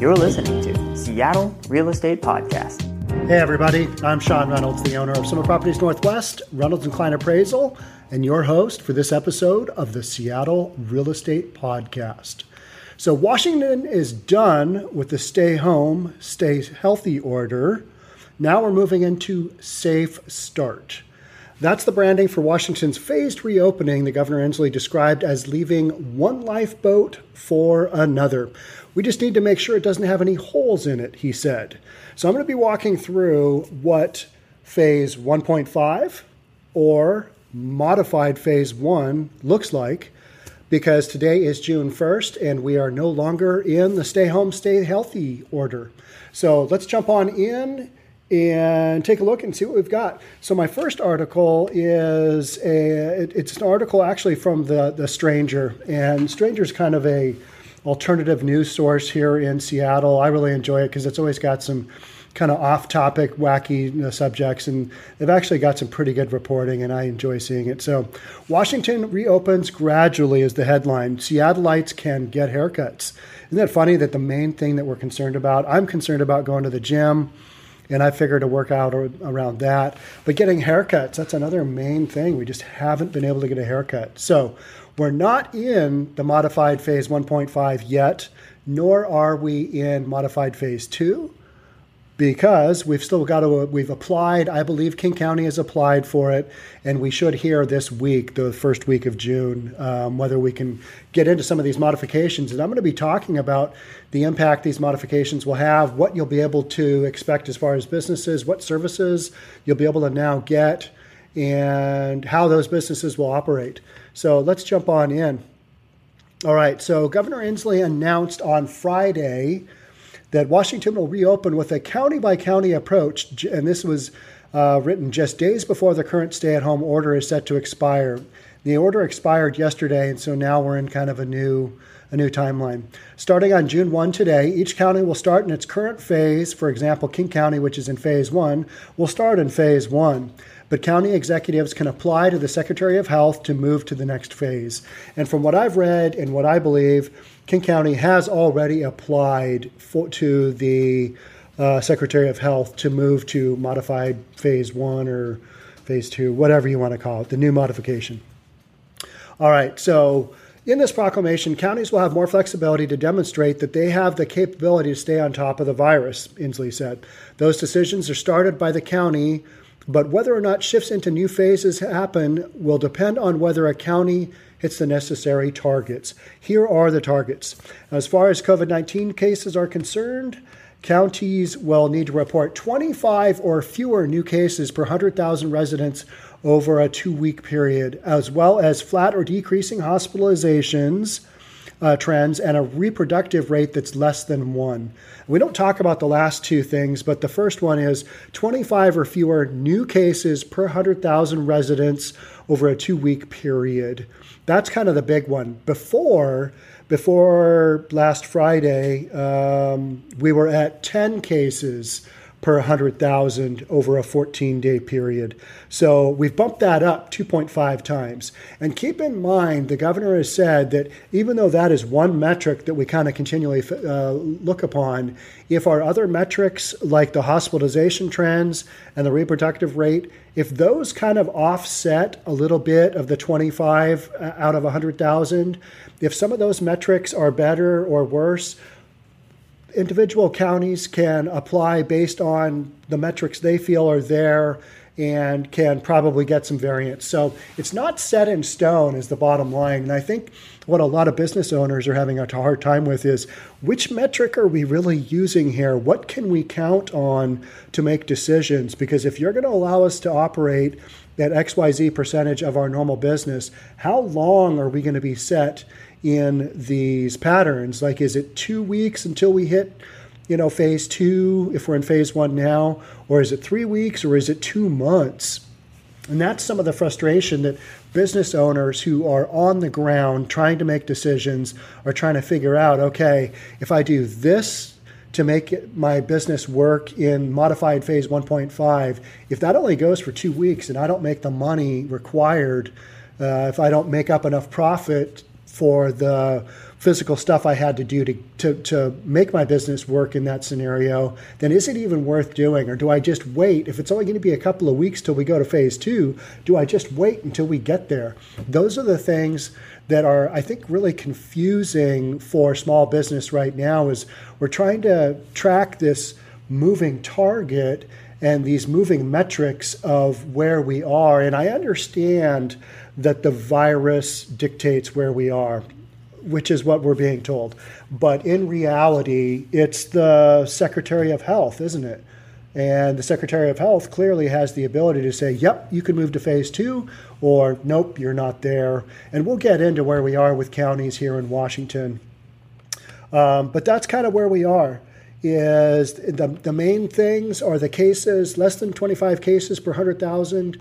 You're listening to Seattle Real Estate Podcast. Hey, everybody. I'm Sean Reynolds, the owner of Summit Properties Northwest, Reynolds and Klein Appraisal, and your host for this episode of the Seattle Real Estate Podcast. So, Washington is done with the stay home, stay healthy order. Now we're moving into safe start. That's the branding for Washington's phased reopening that Governor Inslee described as leaving one lifeboat for another. We just need to make sure it doesn't have any holes in it, he said. So I'm going to be walking through what phase 1.5 or modified phase 1 looks like because today is June 1st and we are no longer in the stay home, stay healthy order. So let's jump on in and take a look and see what we've got. So my first article is a it, it's an article actually from the the Stranger, and Stranger's kind of a alternative news source here in Seattle. I really enjoy it because it's always got some kind of off-topic, wacky you know, subjects, and they've actually got some pretty good reporting, and I enjoy seeing it. So, Washington reopens gradually is the headline. Seattleites can get haircuts. Isn't that funny that the main thing that we're concerned about? I'm concerned about going to the gym and I figured to work out around that. But getting haircuts, that's another main thing. We just haven't been able to get a haircut. So we're not in the modified phase 1.5 yet, nor are we in modified phase 2 because we've still got to we've applied i believe king county has applied for it and we should hear this week the first week of june um, whether we can get into some of these modifications. And i'm going to be talking about the impact these modifications will have what you'll be able to expect as far as businesses what services you'll be able to now get and how those businesses will operate so let's jump on in all right so governor inslee announced on friday that Washington will reopen with a county by county approach, and this was uh, written just days before the current stay at home order is set to expire. The order expired yesterday, and so now we're in kind of a new a new timeline. Starting on June 1 today, each county will start in its current phase. For example, King County, which is in phase 1, will start in phase 1 but county executives can apply to the Secretary of Health to move to the next phase. And from what I've read and what I believe, King County has already applied for, to the uh, Secretary of Health to move to modified phase one or phase two, whatever you want to call it, the new modification. All right, so in this proclamation, counties will have more flexibility to demonstrate that they have the capability to stay on top of the virus, Inslee said. Those decisions are started by the county but whether or not shifts into new phases happen will depend on whether a county hits the necessary targets. Here are the targets. As far as COVID 19 cases are concerned, counties will need to report 25 or fewer new cases per 100,000 residents over a two week period, as well as flat or decreasing hospitalizations uh, trends and a reproductive rate that's less than one. We don't talk about the last two things, but the first one is 25 or fewer new cases per 100,000 residents over a two week period. That's kind of the big one. Before, before last Friday, um, we were at 10 cases per 100,000 over a 14 day period. So we've bumped that up 2.5 times. And keep in mind, the governor has said that even though that is one metric that we kind of continually uh, look upon, if our other metrics like the hospitalization trends and the reproductive rate, if those kind of offset a little bit of the 25 uh, out of 100,000, if some of those metrics are better or worse, individual counties can apply based on the metrics they feel are there and can probably get some variance. So it's not set in stone, is the bottom line. And I think what a lot of business owners are having a hard time with is which metric are we really using here? What can we count on to make decisions? Because if you're going to allow us to operate at XYZ percentage of our normal business, how long are we going to be set in these patterns? Like, is it two weeks until we hit, you know, phase two, if we're in phase one now? Or is it three weeks or is it two months? And that's some of the frustration that business owners who are on the ground trying to make decisions are trying to figure out okay, if I do this to make my business work in modified phase 1.5, if that only goes for two weeks and I don't make the money required, uh, if I don't make up enough profit for the physical stuff I had to do to, to, to make my business work in that scenario, then is it even worth doing? Or do I just wait? If it's only going to be a couple of weeks till we go to phase two, do I just wait until we get there? Those are the things that are, I think, really confusing for small business right now is we're trying to track this moving target and these moving metrics of where we are. And I understand that the virus dictates where we are, which is what we're being told. But in reality, it's the Secretary of Health, isn't it? And the Secretary of Health clearly has the ability to say, yep, you can move to phase two, or nope, you're not there. And we'll get into where we are with counties here in Washington. Um, but that's kind of where we are. Is the, the main things are the cases, less than 25 cases per 100,000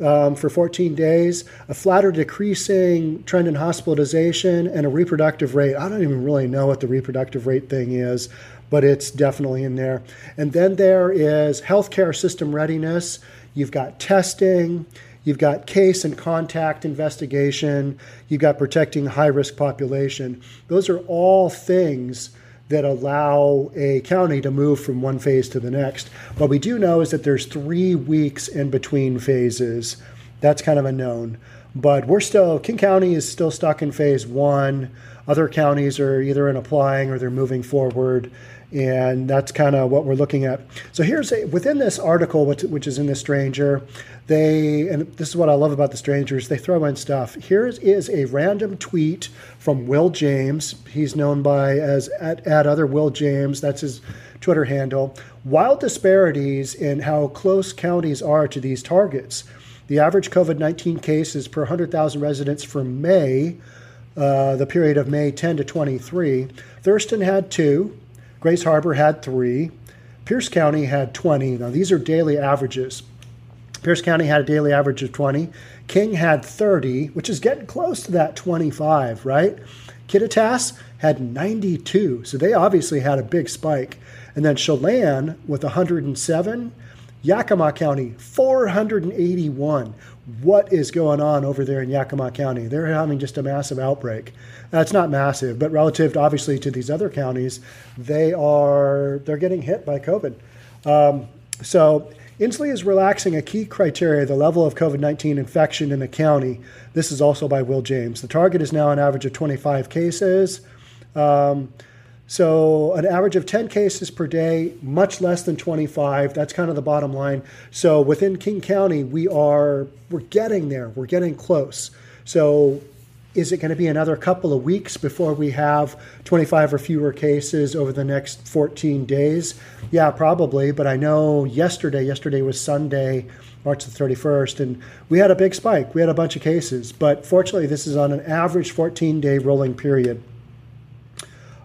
um, for 14 days, a flatter decreasing trend in hospitalization, and a reproductive rate. I don't even really know what the reproductive rate thing is, but it's definitely in there. And then there is healthcare system readiness. You've got testing. You've got case and contact investigation. You've got protecting high risk population. Those are all things that allow a county to move from one phase to the next. What we do know is that there's three weeks in between phases. That's kind of a known. But we're still, King County is still stuck in phase one. Other counties are either in applying or they're moving forward and that's kind of what we're looking at. So here's a, within this article, which, which is in the Stranger, they and this is what I love about the Strangers. They throw in stuff. Here is a random tweet from Will James. He's known by as at, at other Will James. That's his Twitter handle. Wild disparities in how close counties are to these targets. The average COVID 19 cases per 100,000 residents for May, uh, the period of May 10 to 23. Thurston had two, Grays Harbor had three. Pierce County had 20. Now, these are daily averages. Pierce County had a daily average of 20. King had 30, which is getting close to that 25, right? Kittitas had 92, so they obviously had a big spike. And then Chelan with 107, Yakima County 481. What is going on over there in Yakima County? They're having just a massive outbreak. That's not massive, but relative obviously to these other counties, they are they're getting hit by COVID. Um, so Inslee is relaxing a key criteria, the level of COVID 19 infection in the county. This is also by Will James. The target is now an average of 25 cases. Um, so an average of 10 cases per day, much less than 25. That's kind of the bottom line. So within King County, we are we're getting there. We're getting close. So is it going to be another couple of weeks before we have 25 or fewer cases over the next 14 days? Yeah, probably. But I know yesterday, yesterday was Sunday, March the 31st, and we had a big spike. We had a bunch of cases. But fortunately, this is on an average 14 day rolling period.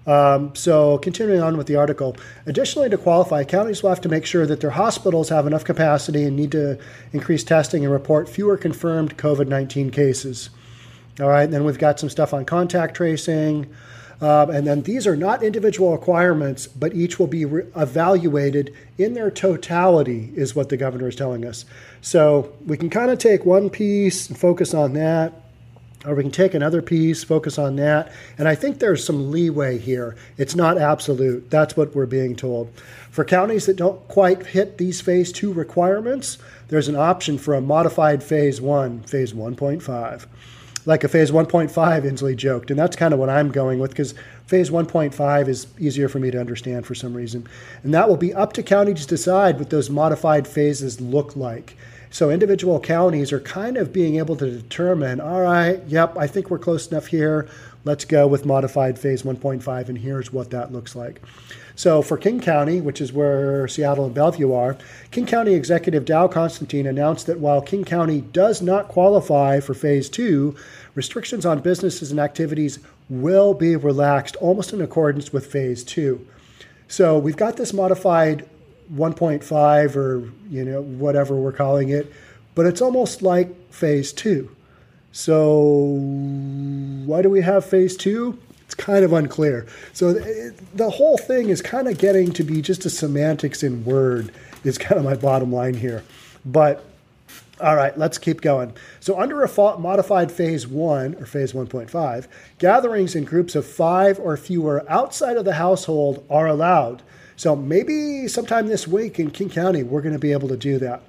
Um, so, continuing on with the article, additionally, to qualify, counties will have to make sure that their hospitals have enough capacity and need to increase testing and report fewer confirmed COVID 19 cases. All right, then we've got some stuff on contact tracing. Um, and then these are not individual requirements, but each will be re- evaluated in their totality, is what the governor is telling us. So we can kind of take one piece and focus on that, or we can take another piece, focus on that. And I think there's some leeway here. It's not absolute. That's what we're being told. For counties that don't quite hit these phase two requirements, there's an option for a modified phase one, phase 1.5 like a phase 1.5, Inslee joked. And that's kind of what I'm going with because phase 1.5 is easier for me to understand for some reason. And that will be up to counties to decide what those modified phases look like. So individual counties are kind of being able to determine, all right, yep, I think we're close enough here. Let's go with modified phase 1.5, and here's what that looks like. So for King County, which is where Seattle and Bellevue are, King County Executive Dow Constantine announced that while King County does not qualify for phase two, restrictions on businesses and activities will be relaxed almost in accordance with phase two. So we've got this modified 1.5 or you know whatever we're calling it, but it's almost like phase two. So why do we have phase two? It's kind of unclear. So the whole thing is kind of getting to be just a semantics in word is kind of my bottom line here. But All right, let's keep going. So, under a modified phase one or phase 1.5, gatherings in groups of five or fewer outside of the household are allowed. So, maybe sometime this week in King County, we're going to be able to do that.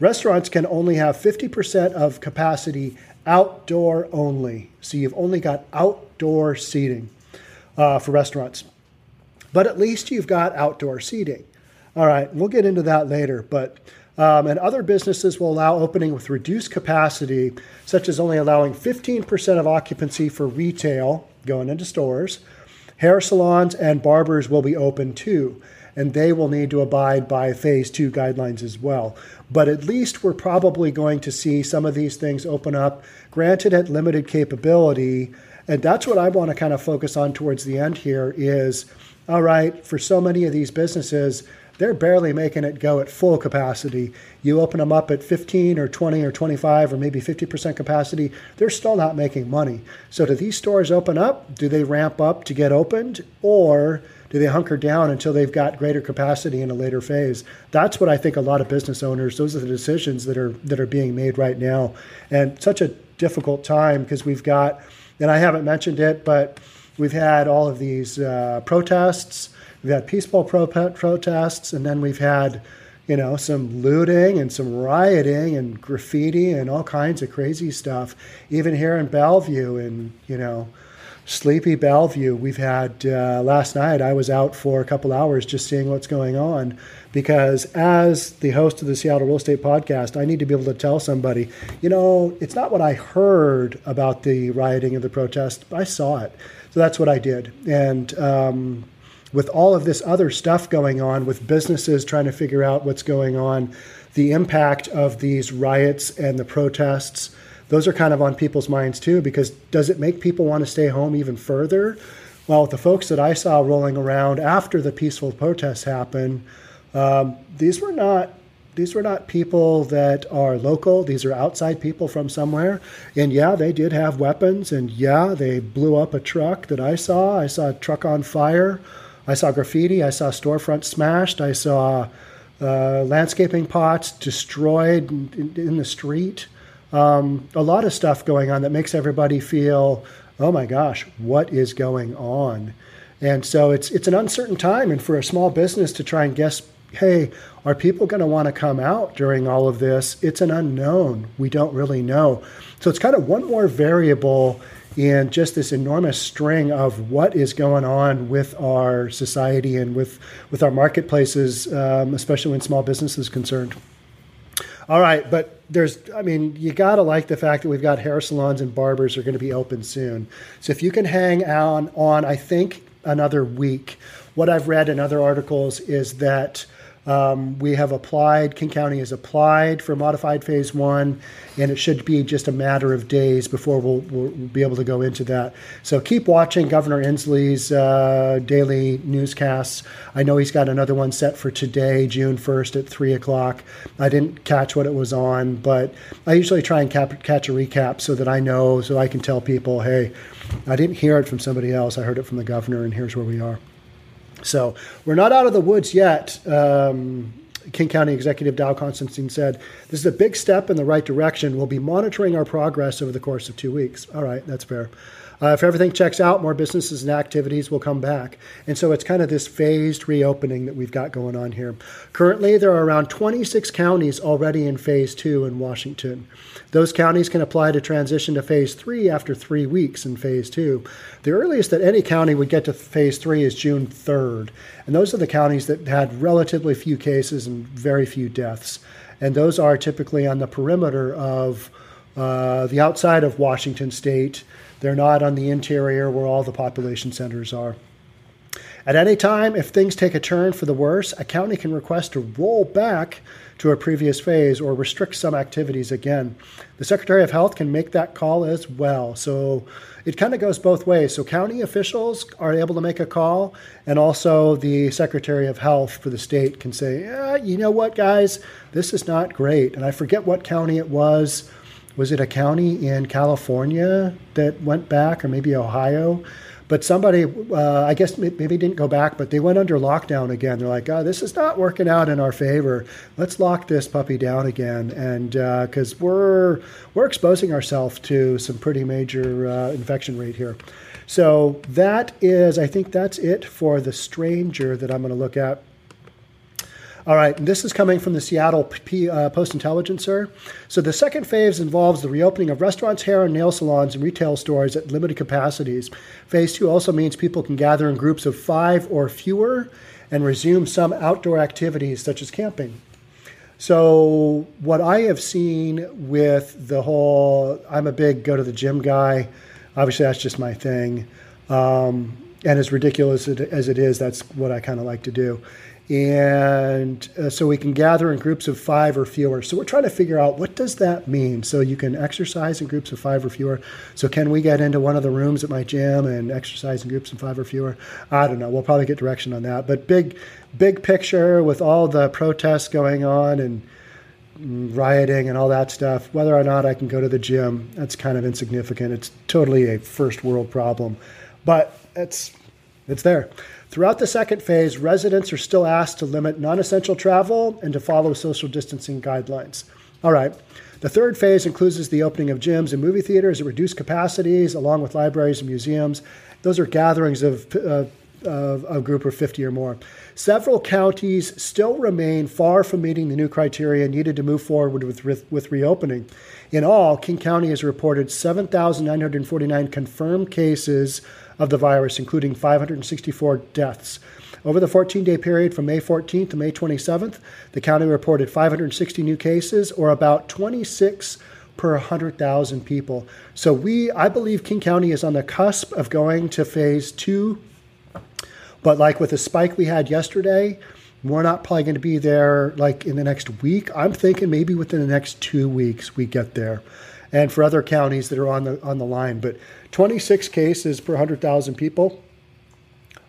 Restaurants can only have 50% of capacity outdoor only. So, you've only got outdoor seating uh, for restaurants. But at least you've got outdoor seating. All right, we'll get into that later. But um, and other businesses will allow opening with reduced capacity, such as only allowing 15% of occupancy for retail going into stores. Hair salons and barbers will be open too, and they will need to abide by phase two guidelines as well. But at least we're probably going to see some of these things open up, granted at limited capability. And that's what I want to kind of focus on towards the end here is all right, for so many of these businesses, they're barely making it go at full capacity. You open them up at 15 or 20 or 25 or maybe 50% capacity, they're still not making money. So, do these stores open up? Do they ramp up to get opened? Or do they hunker down until they've got greater capacity in a later phase? That's what I think a lot of business owners, those are the decisions that are, that are being made right now. And such a difficult time because we've got, and I haven't mentioned it, but we've had all of these uh, protests We've had peaceful pro- protests, and then we've had, you know, some looting and some rioting and graffiti and all kinds of crazy stuff. Even here in Bellevue, and you know, sleepy Bellevue, we've had uh, last night. I was out for a couple hours just seeing what's going on because as the host of the Seattle Real Estate Podcast, I need to be able to tell somebody, you know, it's not what I heard about the rioting and the protest. I saw it, so that's what I did, and. Um, with all of this other stuff going on, with businesses trying to figure out what's going on, the impact of these riots and the protests, those are kind of on people's minds too, because does it make people want to stay home even further? Well, the folks that I saw rolling around after the peaceful protests happened, um, these were not these were not people that are local. These are outside people from somewhere. And yeah, they did have weapons. And yeah, they blew up a truck that I saw. I saw a truck on fire. I saw graffiti, I saw storefront smashed, I saw uh, landscaping pots destroyed in, in the street. Um, a lot of stuff going on that makes everybody feel, oh my gosh, what is going on? And so it's it's an uncertain time, and for a small business to try and guess, hey, are people going to want to come out during all of this? It's an unknown. We don't really know. So it's kind of one more variable in just this enormous string of what is going on with our society and with, with our marketplaces, um, especially when small business is concerned. All right, but there's, I mean, you got to like the fact that we've got hair salons and barbers are going to be open soon. So if you can hang on, on, I think, another week, what I've read in other articles is that um, we have applied, King County has applied for modified phase one, and it should be just a matter of days before we'll, we'll be able to go into that. So keep watching Governor Inslee's uh, daily newscasts. I know he's got another one set for today, June 1st at 3 o'clock. I didn't catch what it was on, but I usually try and cap- catch a recap so that I know, so I can tell people, hey, I didn't hear it from somebody else. I heard it from the governor, and here's where we are. So we're not out of the woods yet. Um, King County Executive Dow Constantine said, This is a big step in the right direction. We'll be monitoring our progress over the course of two weeks. All right, that's fair. Uh, if everything checks out, more businesses and activities will come back. And so it's kind of this phased reopening that we've got going on here. Currently, there are around 26 counties already in phase two in Washington. Those counties can apply to transition to phase three after three weeks in phase two. The earliest that any county would get to phase three is June 3rd. And those are the counties that had relatively few cases and very few deaths. And those are typically on the perimeter of uh, the outside of Washington state they're not on the interior where all the population centers are. At any time, if things take a turn for the worse, a county can request to roll back to a previous phase or restrict some activities again. The Secretary of Health can make that call as well. So it kind of goes both ways. So county officials are able to make a call, and also the Secretary of Health for the state can say, yeah, you know what, guys, this is not great. And I forget what county it was was it a county in California that went back, or maybe Ohio? But somebody, uh, I guess maybe didn't go back, but they went under lockdown again. They're like, oh, this is not working out in our favor. Let's lock this puppy down again, and because uh, we're we're exposing ourselves to some pretty major uh, infection rate here. So that is, I think that's it for the stranger that I'm going to look at. All right, this is coming from the Seattle P, uh, Post Intelligencer. So the second phase involves the reopening of restaurants, hair and nail salons, and retail stores at limited capacities. Phase two also means people can gather in groups of five or fewer and resume some outdoor activities such as camping. So what I have seen with the whole, I'm a big go to the gym guy. Obviously, that's just my thing. Um, and as ridiculous as it is, that's what I kind of like to do and uh, so we can gather in groups of five or fewer. So we're trying to figure out what does that mean? So you can exercise in groups of five or fewer. So can we get into one of the rooms at my gym and exercise in groups of five or fewer? I don't know. We'll probably get direction on that. But big big picture with all the protests going on and rioting and all that stuff whether or not i can go to the gym that's kind of insignificant. It's totally a first world problem. But it's it's there Throughout the second phase, residents are still asked to limit non essential travel and to follow social distancing guidelines. All right. The third phase includes the opening of gyms and movie theaters at reduced capacities, along with libraries and museums. Those are gatherings of, uh, of a group of 50 or more. Several counties still remain far from meeting the new criteria needed to move forward with, with reopening. In all, King County has reported 7,949 confirmed cases of the virus, including 564 deaths. Over the 14 day period from May 14th to May 27th, the county reported 560 new cases, or about 26 per 100,000 people. So we, I believe King County is on the cusp of going to phase two. But like with the spike we had yesterday, we're not probably going to be there like in the next week. I'm thinking maybe within the next two weeks we get there. And for other counties that are on the on the line, but 26 cases per 100,000 people.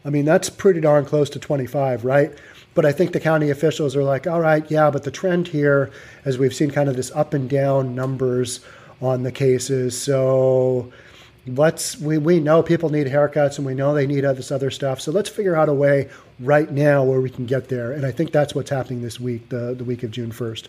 I mean, that's pretty darn close to 25, right? But I think the county officials are like, all right, yeah, but the trend here, as we've seen kind of this up and down numbers on the cases. So let's we, we know people need haircuts and we know they need this other stuff so let's figure out a way right now where we can get there and i think that's what's happening this week the, the week of june 1st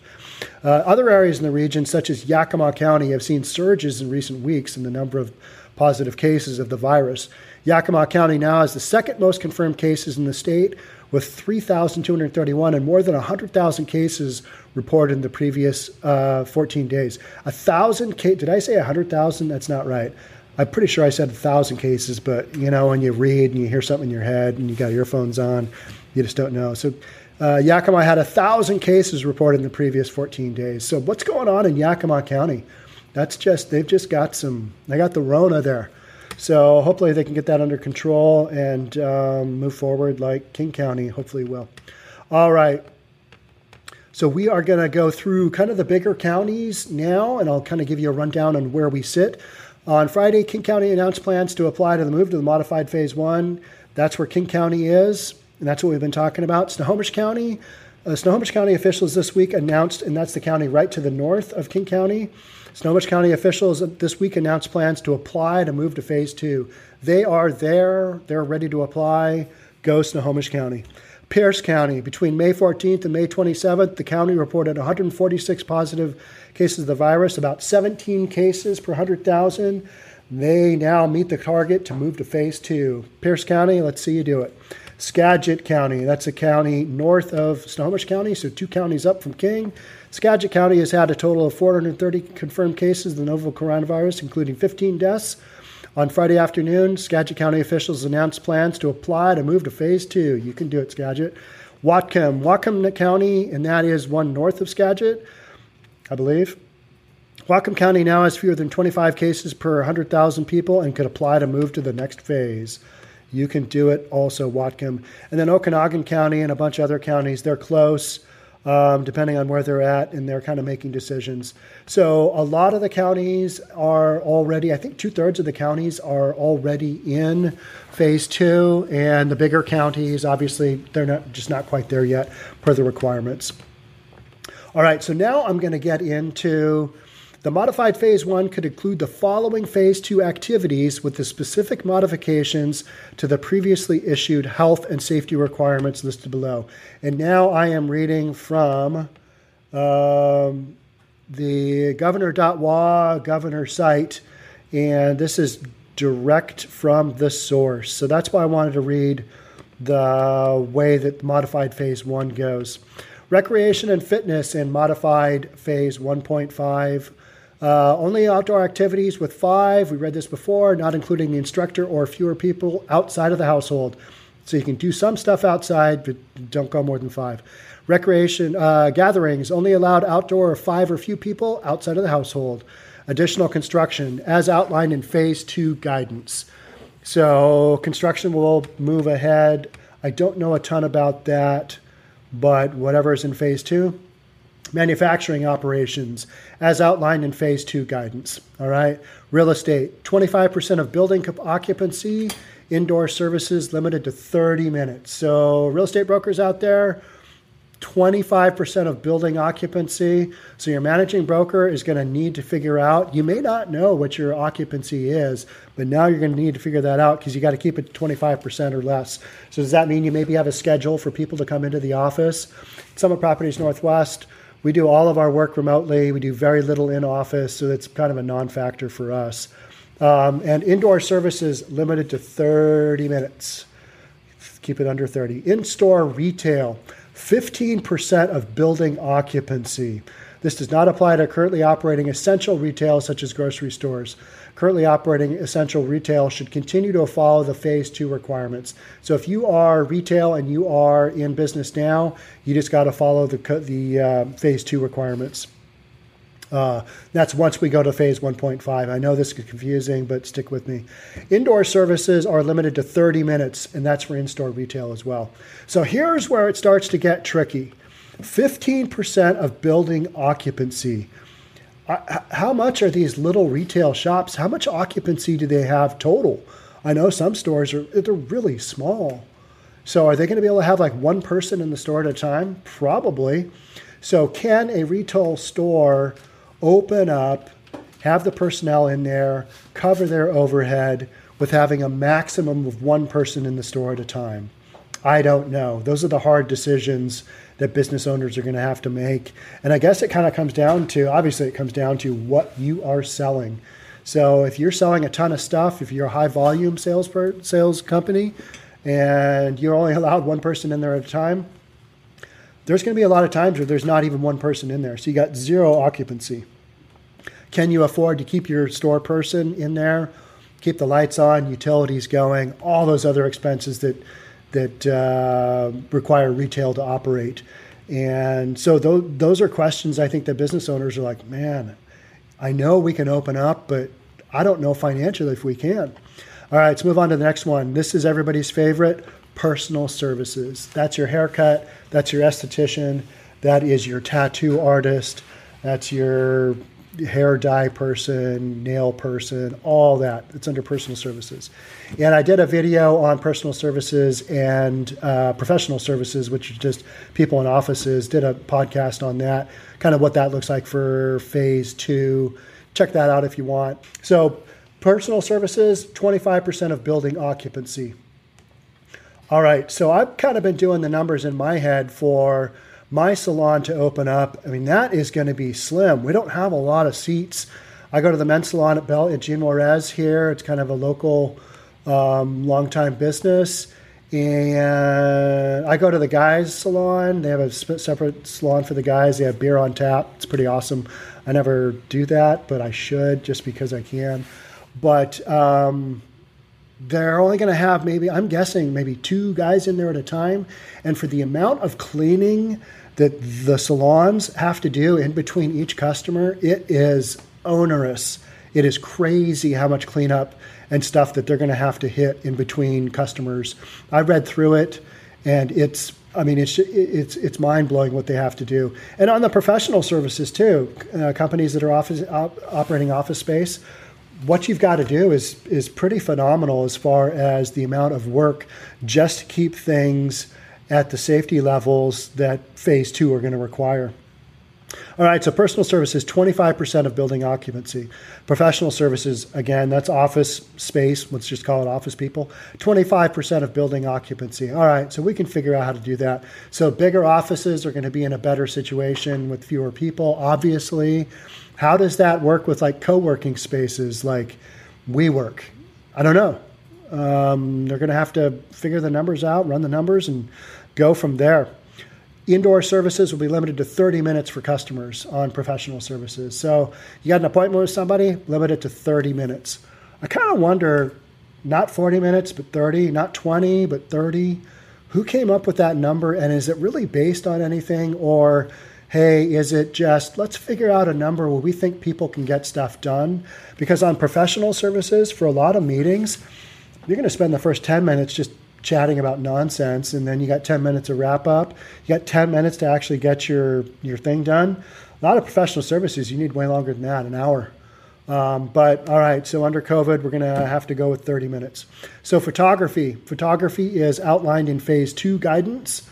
uh, other areas in the region such as yakima county have seen surges in recent weeks in the number of positive cases of the virus yakima county now has the second most confirmed cases in the state with 3,231 and more than 100,000 cases reported in the previous uh, 14 days. A thousand, did I say 100,000? That's not right. I'm pretty sure I said a thousand cases, but you know, when you read and you hear something in your head and you got earphones on, you just don't know. So, uh, Yakima had a thousand cases reported in the previous 14 days. So, what's going on in Yakima County? That's just they've just got some. They got the Rona there. So hopefully they can get that under control and um, move forward like King County hopefully will. All right. So we are going to go through kind of the bigger counties now, and I'll kind of give you a rundown on where we sit. On Friday, King County announced plans to apply to the move to the modified phase one. That's where King County is, and that's what we've been talking about. Snohomish County, uh, Snohomish County officials this week announced, and that's the county right to the north of King County. Snohomish County officials this week announced plans to apply to move to phase two. They are there, they're ready to apply. Go Snohomish County. Pierce County, between May 14th and May 27th, the county reported 146 positive cases of the virus, about 17 cases per 100,000. They now meet the target to move to phase two. Pierce County, let's see you do it. Skagit County, that's a county north of Snohomish County, so two counties up from King. Skagit County has had a total of 430 confirmed cases of the novel coronavirus, including 15 deaths. On Friday afternoon, Skagit County officials announced plans to apply to move to phase two. You can do it, Skagit. Whatcom, Whatcom County, and that is one north of Skagit, I believe. Whatcom County now has fewer than 25 cases per 100,000 people and could apply to move to the next phase. You can do it also, Whatcom. And then Okanogan County and a bunch of other counties, they're close, um, depending on where they're at, and they're kind of making decisions. So a lot of the counties are already, I think two thirds of the counties are already in phase two, and the bigger counties, obviously, they're not just not quite there yet per the requirements. All right, so now I'm going to get into The modified phase one could include the following phase two activities with the specific modifications to the previously issued health and safety requirements listed below. And now I am reading from um, the governor.wa governor site, and this is direct from the source. So that's why I wanted to read the way that modified phase one goes. Recreation and fitness in modified phase 1.5. Uh, only outdoor activities with five. We read this before, not including the instructor or fewer people outside of the household. So you can do some stuff outside, but don't go more than five. Recreation uh, gatherings only allowed outdoor or five or few people outside of the household. Additional construction as outlined in phase two guidance. So construction will move ahead. I don't know a ton about that, but whatever is in phase two. Manufacturing operations as outlined in phase two guidance. All right. Real estate 25% of building occupancy, indoor services limited to 30 minutes. So, real estate brokers out there, 25% of building occupancy. So your managing broker is going to need to figure out, you may not know what your occupancy is, but now you're going to need to figure that out because you got to keep it 25% or less. So does that mean you maybe have a schedule for people to come into the office? Summit Properties Northwest, we do all of our work remotely. We do very little in office, so it's kind of a non factor for us. Um, and indoor services limited to 30 minutes. Keep it under 30. In store retail. 15% of building occupancy. This does not apply to currently operating essential retail such as grocery stores. Currently operating essential retail should continue to follow the phase two requirements. So if you are retail and you are in business now, you just got to follow the, the uh, phase two requirements. Uh, that's once we go to phase 1.5. I know this is confusing, but stick with me. Indoor services are limited to 30 minutes, and that's for in store retail as well. So here's where it starts to get tricky 15% of building occupancy. How much are these little retail shops? How much occupancy do they have total? I know some stores are they're really small. So are they going to be able to have like one person in the store at a time? Probably. So can a retail store open up, have the personnel in there, cover their overhead with having a maximum of one person in the store at a time? I don't know. Those are the hard decisions that business owners are going to have to make. And I guess it kind of comes down to obviously, it comes down to what you are selling. So if you're selling a ton of stuff, if you're a high volume sales per, sales company, and you're only allowed one person in there at a time, there's going to be a lot of times where there's not even one person in there. So you got zero occupancy. Can you afford to keep your store person in there, keep the lights on, utilities going, all those other expenses that that uh, require retail to operate? And so those, those are questions I think that business owners are like, man, I know we can open up, but I don't know financially if we can. All right, let's move on to the next one. This is everybody's favorite personal services. That's your haircut, that's your esthetician, that is your tattoo artist, that's your hair dye person, nail person, all that. It's under personal services. And I did a video on personal services and uh, professional services, which is just people in offices. Did a podcast on that, kind of what that looks like for phase two. Check that out if you want. So, personal services, 25% of building occupancy. All right, so I've kind of been doing the numbers in my head for my salon to open up. I mean, that is going to be slim. We don't have a lot of seats. I go to the men's salon at Bell at Gene Juarez here. It's kind of a local, um, long-time business. And I go to the guys' salon. They have a separate salon for the guys. They have beer on tap. It's pretty awesome. I never do that, but I should just because I can. But um, they're only going to have maybe, I'm guessing, maybe two guys in there at a time. And for the amount of cleaning that the salons have to do in between each customer, it is onerous. It is crazy how much cleanup and stuff that they're going to have to hit in between customers. I read through it, and it's I mean it's it's it's mind blowing what they have to do. And on the professional services too, uh, companies that are office op, operating office space what you've got to do is is pretty phenomenal as far as the amount of work just to keep things at the safety levels that phase two are going to require. All right, so personal services, 25% of building occupancy. Professional services, again, that's office space. Let's just call it office people. 25% of building occupancy. All right, so we can figure out how to do that. So bigger offices are going to be in a better situation with fewer people, obviously. How does that work with like co working spaces like WeWork? I don't know. Um, they're going to have to figure the numbers out, run the numbers, and go from there. Indoor services will be limited to 30 minutes for customers on professional services. So you got an appointment with somebody, limit it to 30 minutes. I kind of wonder, not 40 minutes, but 30, not 20, but 30. Who came up with that number, and is it really based on anything, or hey, is it just let's figure out a number where we think people can get stuff done? Because on professional services, for a lot of meetings, you're going to spend the first 10 minutes just chatting about nonsense and then you got 10 minutes to wrap up. You got 10 minutes to actually get your your thing done. A lot of professional services you need way longer than that an hour. Um, but all right so under covid we're going to have to go with 30 minutes. So photography photography is outlined in phase two guidance.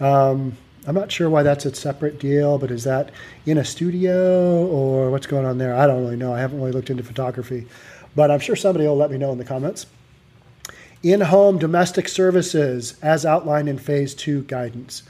Um, i'm not sure why that's a separate deal but is that in a studio or what's going on there? I don't really know. I haven't really looked into photography. But i'm sure somebody will let me know in the comments in home domestic services as outlined in phase two guidance.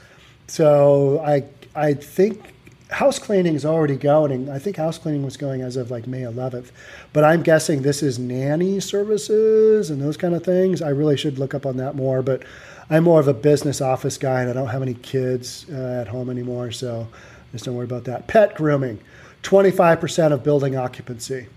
So I, I think house cleaning is already going. I think house cleaning was going as of like May 11th, but I'm guessing this is nanny services and those kind of things. I really should look up on that more, but I'm more of a business office guy and I don't have any kids uh, at home anymore, so just don't worry about that. Pet grooming, 25% of building occupancy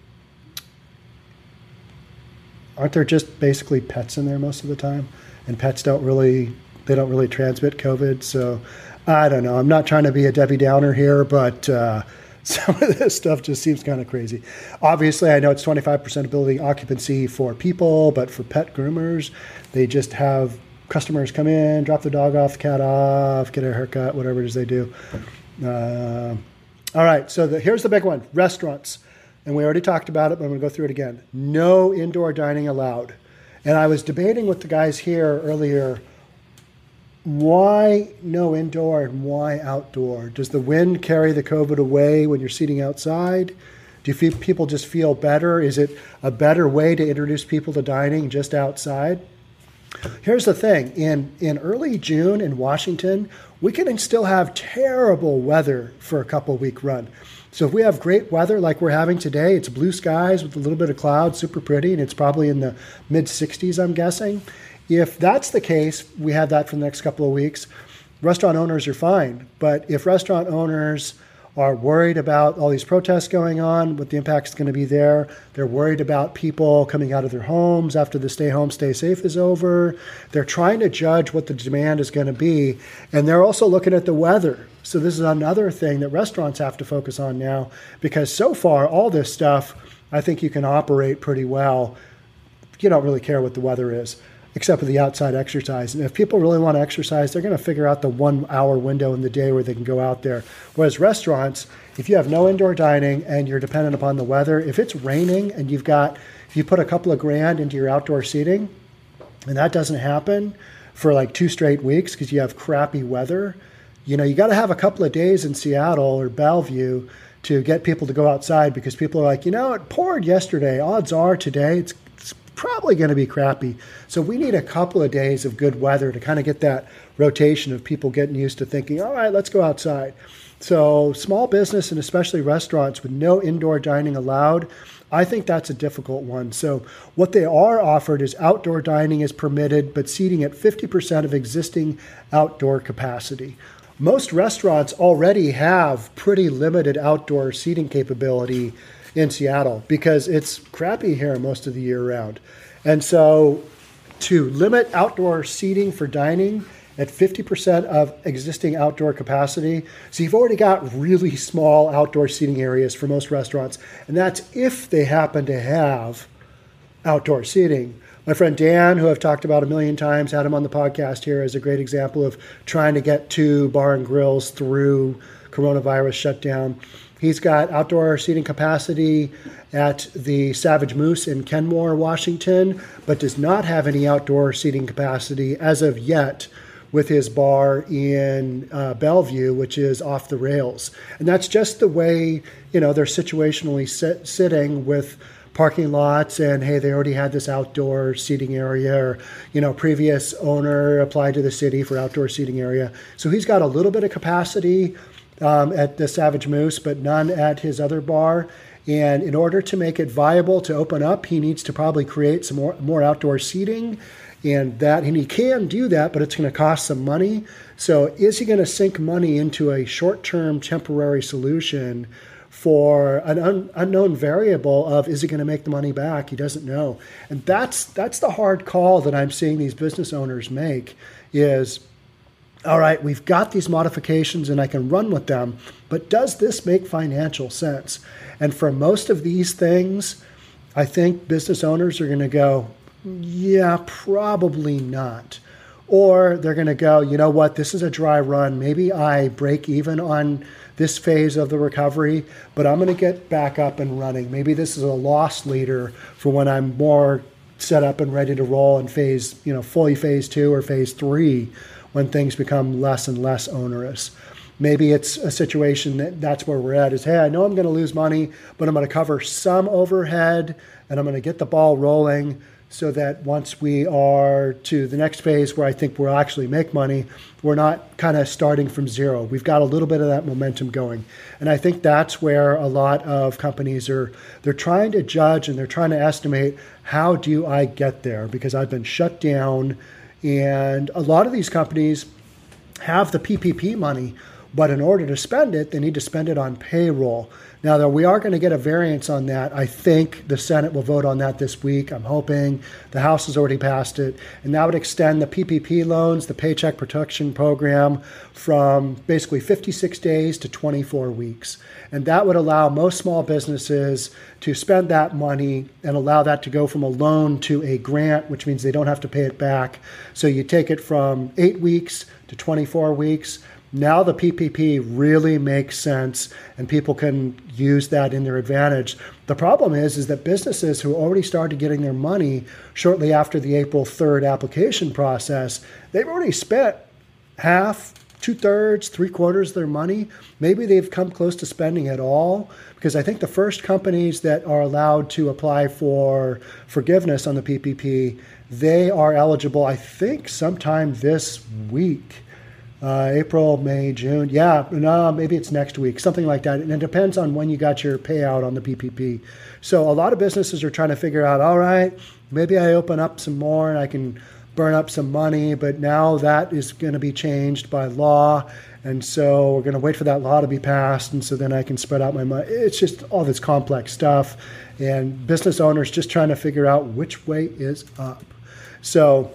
aren't there just basically pets in there most of the time? And pets don't really they don't really transmit COVID. So I don't know. I'm not trying to be a Debbie Downer here, but uh, some of this stuff just seems kind of crazy. Obviously, I know it's 25% of building occupancy for people, but for pet groomers, they just have customers come in, drop the dog off, cat off, get a haircut, whatever it is they do. Uh, all right, so the, here's the big one restaurants and we already talked about it, but I'm going to go through it again. No indoor dining allowed. And I was debating with the guys here earlier why no indoor and why outdoor? Does the wind carry the COVID away when you're seating outside? Do people just feel better? Is it a better way to introduce people to dining just outside? Here's the thing in, in early June in Washington, we can still have terrible weather for a couple week run. So if we have great weather like we're having today, it's blue skies with a little bit of cloud, super pretty, and it's probably in the mid 60s, I'm guessing. If that's the case, we have that for the next couple of weeks. Restaurant owners are fine, but if restaurant owners are worried about all these protests going on, what the impact is going to be there. They're worried about people coming out of their homes after the stay home, stay safe is over. They're trying to judge what the demand is going to be. And they're also looking at the weather. So, this is another thing that restaurants have to focus on now because so far, all this stuff, I think you can operate pretty well. You don't really care what the weather is except for the outside exercise. And if people really want to exercise, they're going to figure out the one hour window in the day where they can go out there. Whereas restaurants, if you have no indoor dining and you're dependent upon the weather, if it's raining and you've got, if you put a couple of grand into your outdoor seating and that doesn't happen for like two straight weeks because you have crappy weather, you know, you got to have a couple of days in Seattle or Bellevue to get people to go outside because people are like, you know, it poured yesterday. Odds are today it's it's probably going to be crappy. So we need a couple of days of good weather to kind of get that rotation of people getting used to thinking, all right, let's go outside. So small business and especially restaurants with no indoor dining allowed, I think that's a difficult one. So what they are offered is outdoor dining is permitted, but seating at 50% of existing outdoor capacity. Most restaurants already have pretty limited outdoor seating capability in Seattle because it's crappy here most of the year round. And so to limit outdoor seating for dining at 50% of existing outdoor capacity. So you've already got really small outdoor seating areas for most restaurants, and that's if they happen to have outdoor seating. My friend Dan, who I've talked about a million times, had him on the podcast here as a great example of trying to get to bar and grills through coronavirus shutdown. He's got outdoor seating capacity at the Savage Moose in Kenmore, Washington, but does not have any outdoor seating capacity as of yet with his bar in uh, Bellevue, which is off the rails. And that's just the way, you know, they're situationally sit, sitting with parking lots and hey they already had this outdoor seating area or you know previous owner applied to the city for outdoor seating area. So he's got a little bit of capacity um, at the savage moose but none at his other bar. And in order to make it viable to open up he needs to probably create some more, more outdoor seating. And that and he can do that but it's going to cost some money. So is he going to sink money into a short-term temporary solution for an un, unknown variable of is he going to make the money back he doesn't know and that's that's the hard call that i'm seeing these business owners make is all right we've got these modifications and i can run with them but does this make financial sense and for most of these things i think business owners are going to go yeah, probably not. Or they're going to go, you know what, this is a dry run. Maybe I break even on this phase of the recovery, but I'm going to get back up and running. Maybe this is a loss leader for when I'm more set up and ready to roll in phase, you know, fully phase two or phase three when things become less and less onerous. Maybe it's a situation that that's where we're at is, hey, I know I'm going to lose money, but I'm going to cover some overhead and I'm going to get the ball rolling so that once we are to the next phase where I think we'll actually make money, we're not kind of starting from zero. We've got a little bit of that momentum going. And I think that's where a lot of companies are they're trying to judge and they're trying to estimate how do I get there because I've been shut down and a lot of these companies have the PPP money, but in order to spend it, they need to spend it on payroll. Now, though, we are going to get a variance on that. I think the Senate will vote on that this week. I'm hoping the House has already passed it. And that would extend the PPP loans, the Paycheck Protection Program, from basically 56 days to 24 weeks. And that would allow most small businesses to spend that money and allow that to go from a loan to a grant, which means they don't have to pay it back. So you take it from eight weeks to 24 weeks. Now the PPP really makes sense and people can use that in their advantage. The problem is is that businesses who already started getting their money shortly after the April 3rd application process, they've already spent half, two thirds, three quarters of their money. Maybe they've come close to spending it all because I think the first companies that are allowed to apply for forgiveness on the PPP, they are eligible, I think, sometime this week uh, April, May, June. Yeah, no, maybe it's next week, something like that. And it depends on when you got your payout on the PPP. So a lot of businesses are trying to figure out, all right, maybe I open up some more and I can burn up some money, but now that is going to be changed by law. And so we're going to wait for that law to be passed. And so then I can spread out my money. It's just all this complex stuff. And business owners just trying to figure out which way is up. So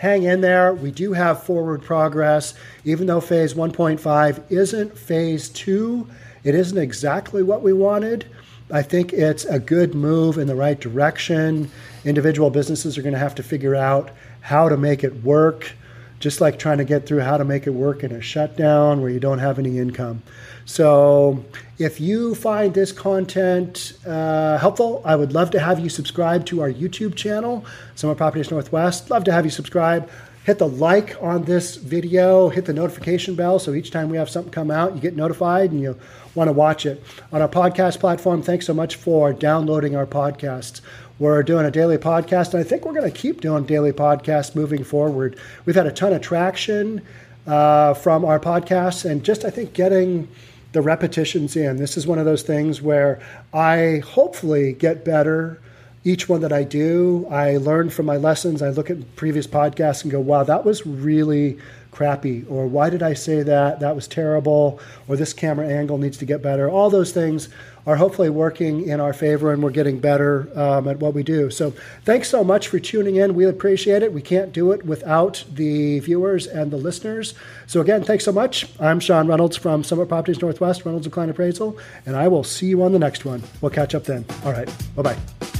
hang in there. We do have forward progress. Even though phase 1.5 isn't phase two, it isn't exactly what we wanted. I think it's a good move in the right direction. Individual businesses are going to have to figure out how to make it work, just like trying to get through how to make it work in a shutdown where you don't have any income. So, if you find this content uh, helpful, I would love to have you subscribe to our YouTube channel, Summit Properties Northwest. Love to have you subscribe. Hit the like on this video, hit the notification bell so each time we have something come out, you get notified and you want to watch it. On our podcast platform, thanks so much for downloading our podcasts. We're doing a daily podcast, and I think we're going to keep doing daily podcasts moving forward. We've had a ton of traction uh, from our podcasts, and just I think getting the repetitions in. This is one of those things where I hopefully get better each one that I do. I learn from my lessons. I look at previous podcasts and go, wow, that was really crappy. Or why did I say that? That was terrible. Or this camera angle needs to get better. All those things are hopefully working in our favor and we're getting better um, at what we do. So thanks so much for tuning in. We appreciate it. We can't do it without the viewers and the listeners. So again, thanks so much. I'm Sean Reynolds from Summit Properties Northwest, Reynolds and Klein Appraisal, and I will see you on the next one. We'll catch up then. All right. Bye bye.